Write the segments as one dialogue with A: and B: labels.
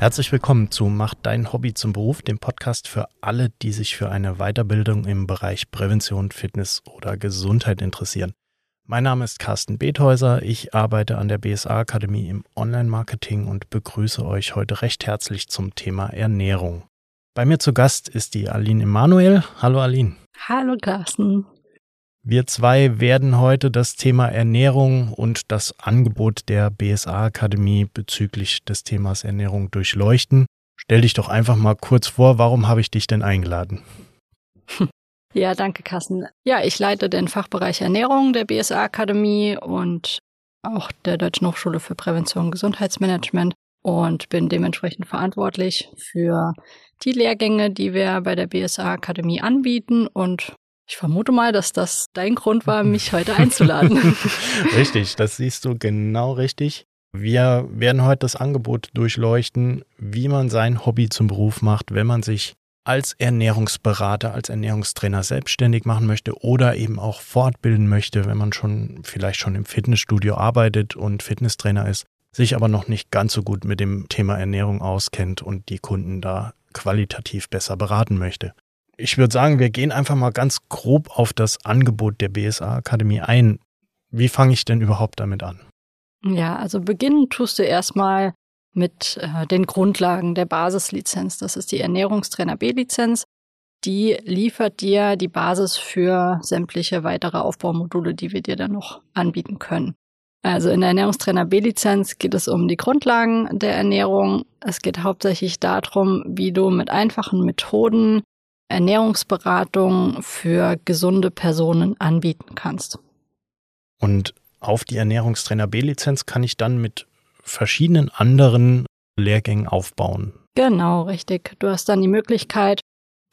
A: Herzlich willkommen zu Mach dein Hobby zum Beruf, dem Podcast für alle, die sich für eine Weiterbildung im Bereich Prävention, Fitness oder Gesundheit interessieren. Mein Name ist Carsten Bethäuser, ich arbeite an der BSA Akademie im Online-Marketing und begrüße euch heute recht herzlich zum Thema Ernährung. Bei mir zu Gast ist die Aline Emanuel. Hallo Aline.
B: Hallo Carsten.
A: Wir zwei werden heute das Thema Ernährung und das Angebot der BSA Akademie bezüglich des Themas Ernährung durchleuchten. Stell dich doch einfach mal kurz vor, warum habe ich dich denn eingeladen?
B: Ja, danke, Carsten. Ja, ich leite den Fachbereich Ernährung der BSA Akademie und auch der Deutschen Hochschule für Prävention und Gesundheitsmanagement und bin dementsprechend verantwortlich für die Lehrgänge, die wir bei der BSA Akademie anbieten und ich vermute mal, dass das dein Grund war, mich heute einzuladen.
A: richtig, das siehst du genau richtig. Wir werden heute das Angebot durchleuchten, wie man sein Hobby zum Beruf macht, wenn man sich als Ernährungsberater, als Ernährungstrainer selbstständig machen möchte oder eben auch fortbilden möchte, wenn man schon vielleicht schon im Fitnessstudio arbeitet und Fitnesstrainer ist, sich aber noch nicht ganz so gut mit dem Thema Ernährung auskennt und die Kunden da qualitativ besser beraten möchte ich würde sagen, wir gehen einfach mal ganz grob auf das Angebot der BSA Akademie ein. Wie fange ich denn überhaupt damit an?
B: Ja, also beginnen tust du erstmal mit äh, den Grundlagen der Basislizenz. Das ist die Ernährungstrainer B-Lizenz. Die liefert dir die Basis für sämtliche weitere Aufbaumodule, die wir dir dann noch anbieten können. Also in der Ernährungstrainer B-Lizenz geht es um die Grundlagen der Ernährung. Es geht hauptsächlich darum, wie du mit einfachen Methoden Ernährungsberatung für gesunde Personen anbieten kannst.
A: Und auf die Ernährungstrainer B-Lizenz kann ich dann mit verschiedenen anderen Lehrgängen aufbauen.
B: Genau, richtig. Du hast dann die Möglichkeit,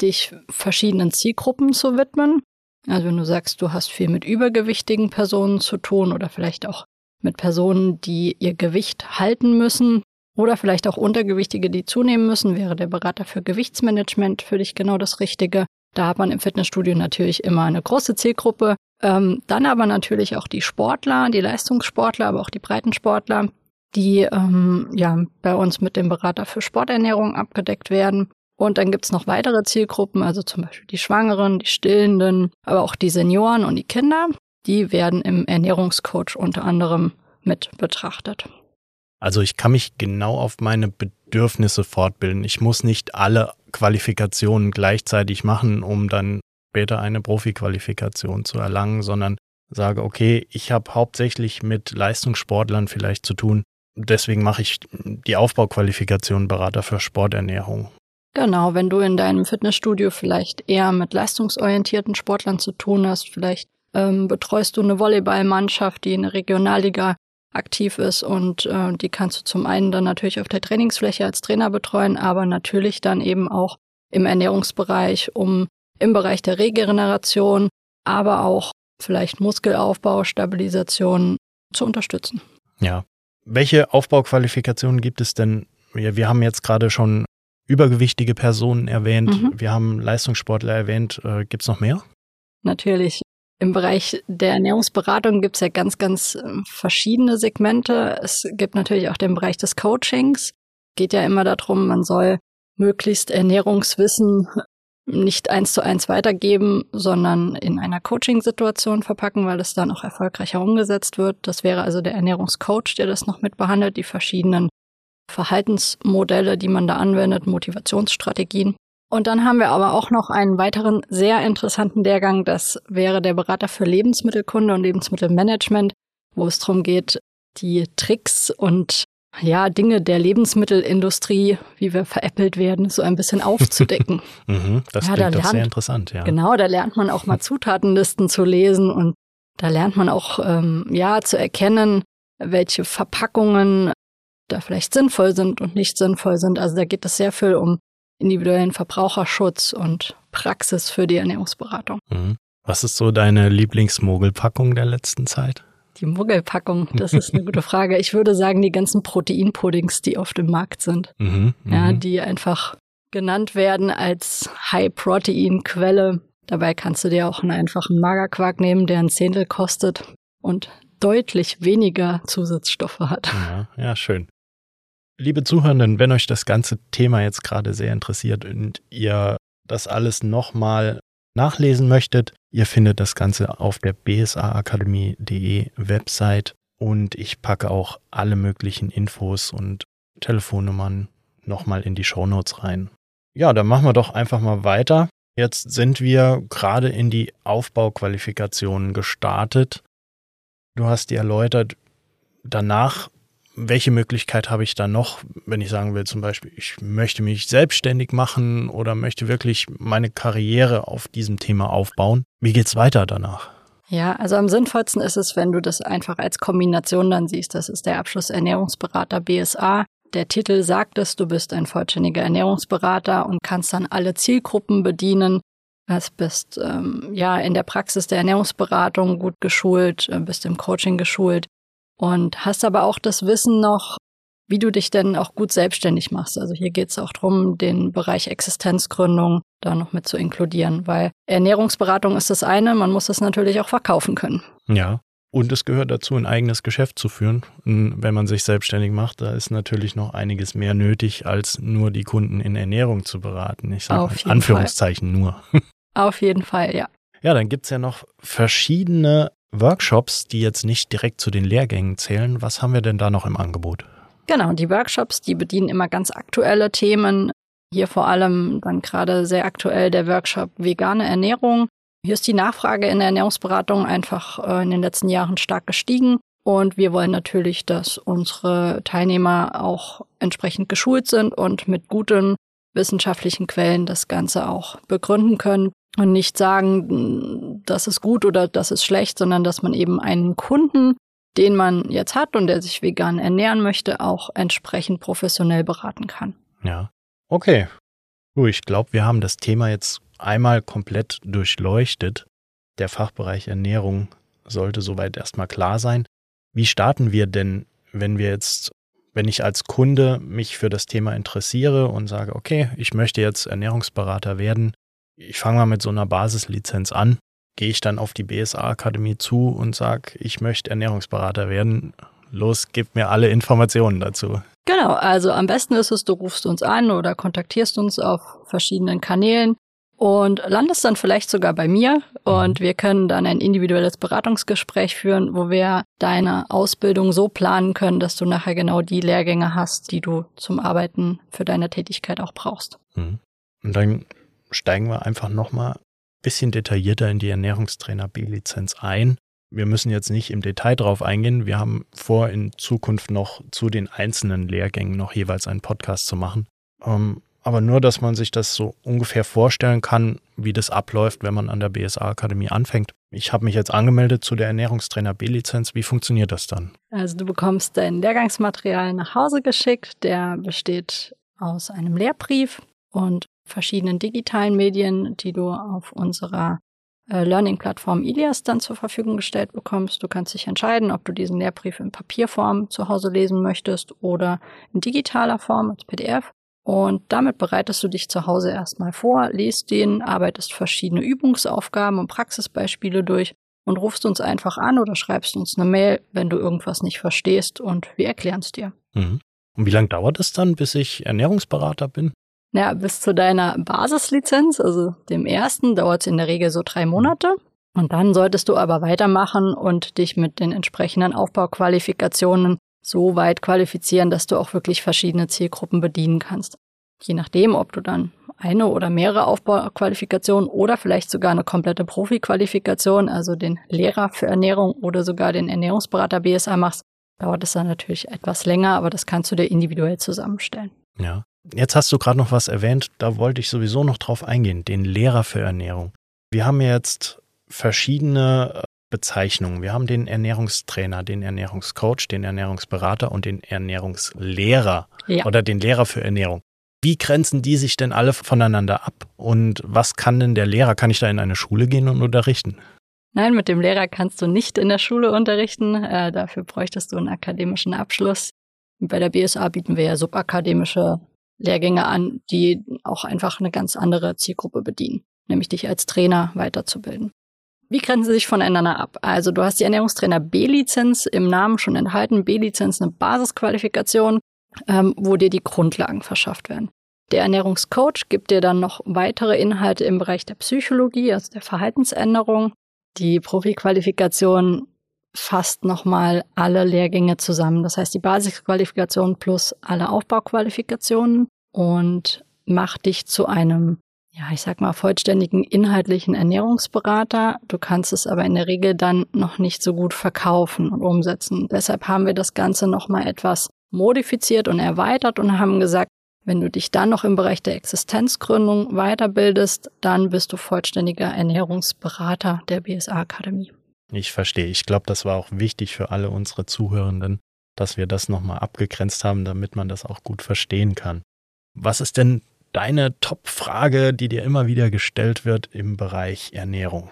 B: dich verschiedenen Zielgruppen zu widmen. Also wenn du sagst, du hast viel mit übergewichtigen Personen zu tun oder vielleicht auch mit Personen, die ihr Gewicht halten müssen, oder vielleicht auch Untergewichtige, die zunehmen müssen, wäre der Berater für Gewichtsmanagement für dich genau das Richtige. Da hat man im Fitnessstudio natürlich immer eine große Zielgruppe. Ähm, dann aber natürlich auch die Sportler, die Leistungssportler, aber auch die Breitensportler, die ähm, ja bei uns mit dem Berater für Sporternährung abgedeckt werden. Und dann gibt's noch weitere Zielgruppen, also zum Beispiel die Schwangeren, die Stillenden, aber auch die Senioren und die Kinder. Die werden im Ernährungscoach unter anderem mit betrachtet.
A: Also ich kann mich genau auf meine Bedürfnisse fortbilden. Ich muss nicht alle Qualifikationen gleichzeitig machen, um dann später eine Profiqualifikation zu erlangen, sondern sage, okay, ich habe hauptsächlich mit Leistungssportlern vielleicht zu tun. Deswegen mache ich die Aufbauqualifikation Berater für Sporternährung.
B: Genau, wenn du in deinem Fitnessstudio vielleicht eher mit leistungsorientierten Sportlern zu tun hast, vielleicht ähm, betreust du eine Volleyballmannschaft, die in der Regionalliga aktiv ist und äh, die kannst du zum einen dann natürlich auf der Trainingsfläche als Trainer betreuen, aber natürlich dann eben auch im Ernährungsbereich, um im Bereich der Regeneration, aber auch vielleicht Muskelaufbau, Stabilisation zu unterstützen.
A: Ja. Welche Aufbauqualifikationen gibt es denn? Wir, wir haben jetzt gerade schon übergewichtige Personen erwähnt, mhm. wir haben Leistungssportler erwähnt. Äh, gibt es noch mehr?
B: Natürlich. Im Bereich der Ernährungsberatung gibt es ja ganz, ganz ähm, verschiedene Segmente. Es gibt natürlich auch den Bereich des Coachings. Geht ja immer darum, man soll möglichst Ernährungswissen nicht eins zu eins weitergeben, sondern in einer Coaching-Situation verpacken, weil es dann auch erfolgreicher umgesetzt wird. Das wäre also der Ernährungscoach, der das noch mit behandelt, die verschiedenen Verhaltensmodelle, die man da anwendet, Motivationsstrategien. Und dann haben wir aber auch noch einen weiteren sehr interessanten Lehrgang. Das wäre der Berater für Lebensmittelkunde und Lebensmittelmanagement, wo es darum geht, die Tricks und ja, Dinge der Lebensmittelindustrie, wie wir veräppelt werden, so ein bisschen aufzudecken.
A: mhm, das ja, klingt da lernt, sehr interessant, ja.
B: Genau, da lernt man auch mal Zutatenlisten zu lesen und da lernt man auch, ähm, ja, zu erkennen, welche Verpackungen da vielleicht sinnvoll sind und nicht sinnvoll sind. Also da geht es sehr viel um individuellen Verbraucherschutz und Praxis für die Ernährungsberatung.
A: Mhm. Was ist so deine Lieblingsmogelpackung der letzten Zeit?
B: Die Muggelpackung, das ist eine gute Frage. Ich würde sagen, die ganzen Proteinpuddings, die auf dem Markt sind. Mhm, ja, mhm. die einfach genannt werden als High-Protein-Quelle. Dabei kannst du dir auch einen einfachen Magerquark nehmen, der ein Zehntel kostet und deutlich weniger Zusatzstoffe hat.
A: Ja, ja schön. Liebe Zuhörenden, wenn euch das ganze Thema jetzt gerade sehr interessiert und ihr das alles nochmal nachlesen möchtet, ihr findet das Ganze auf der bsaakademie.de Website und ich packe auch alle möglichen Infos und Telefonnummern nochmal in die Shownotes rein. Ja, dann machen wir doch einfach mal weiter. Jetzt sind wir gerade in die Aufbauqualifikationen gestartet. Du hast dir erläutert, danach welche Möglichkeit habe ich da noch, wenn ich sagen will, zum Beispiel, ich möchte mich selbstständig machen oder möchte wirklich meine Karriere auf diesem Thema aufbauen? Wie geht's weiter danach?
B: Ja, also am sinnvollsten ist es, wenn du das einfach als Kombination dann siehst. Das ist der Abschluss Ernährungsberater BSA. Der Titel sagt es, du bist ein vollständiger Ernährungsberater und kannst dann alle Zielgruppen bedienen. Du bist ähm, ja in der Praxis der Ernährungsberatung gut geschult, äh, bist im Coaching geschult und hast aber auch das Wissen noch, wie du dich denn auch gut selbstständig machst. Also hier geht es auch darum, den Bereich Existenzgründung da noch mit zu inkludieren, weil Ernährungsberatung ist das eine, man muss es natürlich auch verkaufen können.
A: Ja. Und es gehört dazu, ein eigenes Geschäft zu führen. Und wenn man sich selbstständig macht, da ist natürlich noch einiges mehr nötig, als nur die Kunden in Ernährung zu beraten. Ich sage in Anführungszeichen Fall. nur.
B: Auf jeden Fall, ja.
A: Ja, dann gibt es ja noch verschiedene Workshops, die jetzt nicht direkt zu den Lehrgängen zählen. Was haben wir denn da noch im Angebot?
B: Genau, die Workshops, die bedienen immer ganz aktuelle Themen. Hier vor allem dann gerade sehr aktuell der Workshop vegane Ernährung. Hier ist die Nachfrage in der Ernährungsberatung einfach äh, in den letzten Jahren stark gestiegen. Und wir wollen natürlich, dass unsere Teilnehmer auch entsprechend geschult sind und mit guten wissenschaftlichen Quellen das Ganze auch begründen können und nicht sagen, das ist gut oder das ist schlecht, sondern dass man eben einen Kunden, den man jetzt hat und der sich vegan ernähren möchte, auch entsprechend professionell beraten kann.
A: Ja. Okay. Du, ich glaube, wir haben das Thema jetzt einmal komplett durchleuchtet. Der Fachbereich Ernährung sollte soweit erstmal klar sein. Wie starten wir denn, wenn wir jetzt, wenn ich als Kunde mich für das Thema interessiere und sage, okay, ich möchte jetzt Ernährungsberater werden, ich fange mal mit so einer Basislizenz an, gehe ich dann auf die BSA-Akademie zu und sage, ich möchte Ernährungsberater werden. Los, gib mir alle Informationen dazu.
B: Genau, also am besten ist es, du rufst uns an oder kontaktierst uns auf verschiedenen Kanälen und landest dann vielleicht sogar bei mir und mhm. wir können dann ein individuelles Beratungsgespräch führen, wo wir deine Ausbildung so planen können, dass du nachher genau die Lehrgänge hast, die du zum Arbeiten für deine Tätigkeit auch brauchst.
A: Mhm. Und dann steigen wir einfach nochmal ein bisschen detaillierter in die Ernährungstrainer B-Lizenz ein. Wir müssen jetzt nicht im Detail drauf eingehen. Wir haben vor, in Zukunft noch zu den einzelnen Lehrgängen noch jeweils einen Podcast zu machen. Ähm, aber nur, dass man sich das so ungefähr vorstellen kann, wie das abläuft, wenn man an der BSA-Akademie anfängt. Ich habe mich jetzt angemeldet zu der Ernährungstrainer B-Lizenz. Wie funktioniert das dann?
B: Also du bekommst dein Lehrgangsmaterial nach Hause geschickt. Der besteht aus einem Lehrbrief und verschiedenen digitalen Medien, die du auf unserer äh, Learning-Plattform Ilias dann zur Verfügung gestellt bekommst. Du kannst dich entscheiden, ob du diesen Lehrbrief in Papierform zu Hause lesen möchtest oder in digitaler Form als PDF. Und damit bereitest du dich zu Hause erstmal vor, liest den, arbeitest verschiedene Übungsaufgaben und Praxisbeispiele durch und rufst uns einfach an oder schreibst uns eine Mail, wenn du irgendwas nicht verstehst und wir erklären es dir.
A: Mhm. Und wie lange dauert es dann, bis ich Ernährungsberater bin?
B: Ja, bis zu deiner Basislizenz, also dem ersten, dauert es in der Regel so drei Monate. Und dann solltest du aber weitermachen und dich mit den entsprechenden Aufbauqualifikationen so weit qualifizieren, dass du auch wirklich verschiedene Zielgruppen bedienen kannst. Je nachdem, ob du dann eine oder mehrere Aufbauqualifikationen oder vielleicht sogar eine komplette Profi-Qualifikation, also den Lehrer für Ernährung oder sogar den Ernährungsberater BSA machst, dauert es dann natürlich etwas länger, aber das kannst du dir individuell zusammenstellen.
A: Ja. Jetzt hast du gerade noch was erwähnt, da wollte ich sowieso noch drauf eingehen, den Lehrer für Ernährung. Wir haben jetzt verschiedene äh, Bezeichnungen. Wir haben den Ernährungstrainer, den Ernährungscoach, den Ernährungsberater und den Ernährungslehrer ja. oder den Lehrer für Ernährung. Wie grenzen die sich denn alle voneinander ab? Und was kann denn der Lehrer? Kann ich da in eine Schule gehen und unterrichten?
B: Nein, mit dem Lehrer kannst du nicht in der Schule unterrichten. Äh, dafür bräuchtest du einen akademischen Abschluss. Bei der BSA bieten wir ja subakademische Lehrgänge an, die auch einfach eine ganz andere Zielgruppe bedienen, nämlich dich als Trainer weiterzubilden. Wie grenzen sie sich voneinander ab? Also du hast die Ernährungstrainer B-Lizenz im Namen schon enthalten. B-Lizenz eine Basisqualifikation. ähm, wo dir die Grundlagen verschafft werden. Der Ernährungscoach gibt dir dann noch weitere Inhalte im Bereich der Psychologie, also der Verhaltensänderung. Die Profiqualifikation fasst nochmal alle Lehrgänge zusammen. Das heißt, die Basisqualifikation plus alle Aufbauqualifikationen und macht dich zu einem, ja, ich sag mal, vollständigen inhaltlichen Ernährungsberater. Du kannst es aber in der Regel dann noch nicht so gut verkaufen und umsetzen. Deshalb haben wir das Ganze nochmal etwas modifiziert und erweitert und haben gesagt, wenn du dich dann noch im Bereich der Existenzgründung weiterbildest, dann bist du vollständiger Ernährungsberater der BSA Akademie.
A: Ich verstehe. Ich glaube, das war auch wichtig für alle unsere Zuhörenden, dass wir das nochmal abgegrenzt haben, damit man das auch gut verstehen kann. Was ist denn deine Top-Frage, die dir immer wieder gestellt wird im Bereich Ernährung?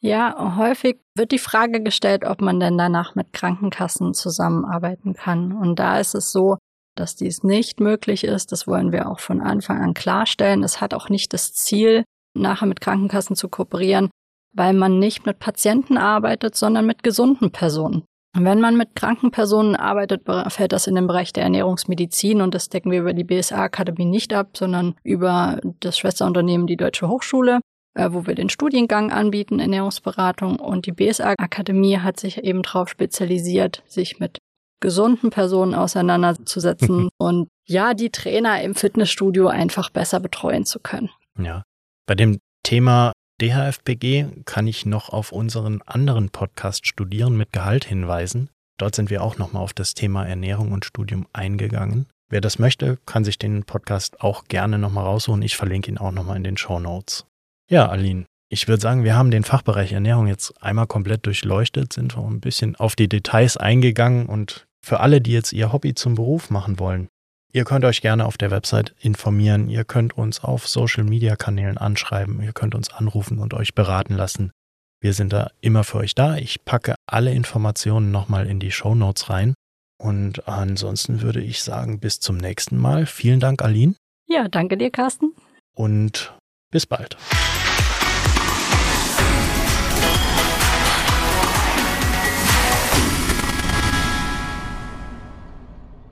B: Ja, häufig wird die Frage gestellt, ob man denn danach mit Krankenkassen zusammenarbeiten kann. Und da ist es so, dass dies nicht möglich ist. Das wollen wir auch von Anfang an klarstellen. Es hat auch nicht das Ziel, nachher mit Krankenkassen zu kooperieren, weil man nicht mit Patienten arbeitet, sondern mit gesunden Personen. Und wenn man mit kranken Personen arbeitet, fällt das in den Bereich der Ernährungsmedizin und das decken wir über die BSA-Akademie nicht ab, sondern über das Schwesterunternehmen die Deutsche Hochschule, äh, wo wir den Studiengang anbieten, Ernährungsberatung. Und die BSA-Akademie hat sich eben darauf spezialisiert, sich mit gesunden Personen auseinanderzusetzen und ja, die Trainer im Fitnessstudio einfach besser betreuen zu können.
A: Ja. Bei dem Thema DHFBG kann ich noch auf unseren anderen Podcast Studieren mit Gehalt hinweisen. Dort sind wir auch nochmal auf das Thema Ernährung und Studium eingegangen. Wer das möchte, kann sich den Podcast auch gerne nochmal raussuchen. Ich verlinke ihn auch nochmal in den Show Notes. Ja, Aline, ich würde sagen, wir haben den Fachbereich Ernährung jetzt einmal komplett durchleuchtet, sind auch ein bisschen auf die Details eingegangen und für alle, die jetzt ihr Hobby zum Beruf machen wollen, ihr könnt euch gerne auf der Website informieren, ihr könnt uns auf Social Media Kanälen anschreiben, ihr könnt uns anrufen und euch beraten lassen. Wir sind da immer für euch da. Ich packe alle Informationen nochmal in die Show Notes rein. Und ansonsten würde ich sagen, bis zum nächsten Mal. Vielen Dank, Aline.
B: Ja, danke dir, Carsten.
A: Und bis bald.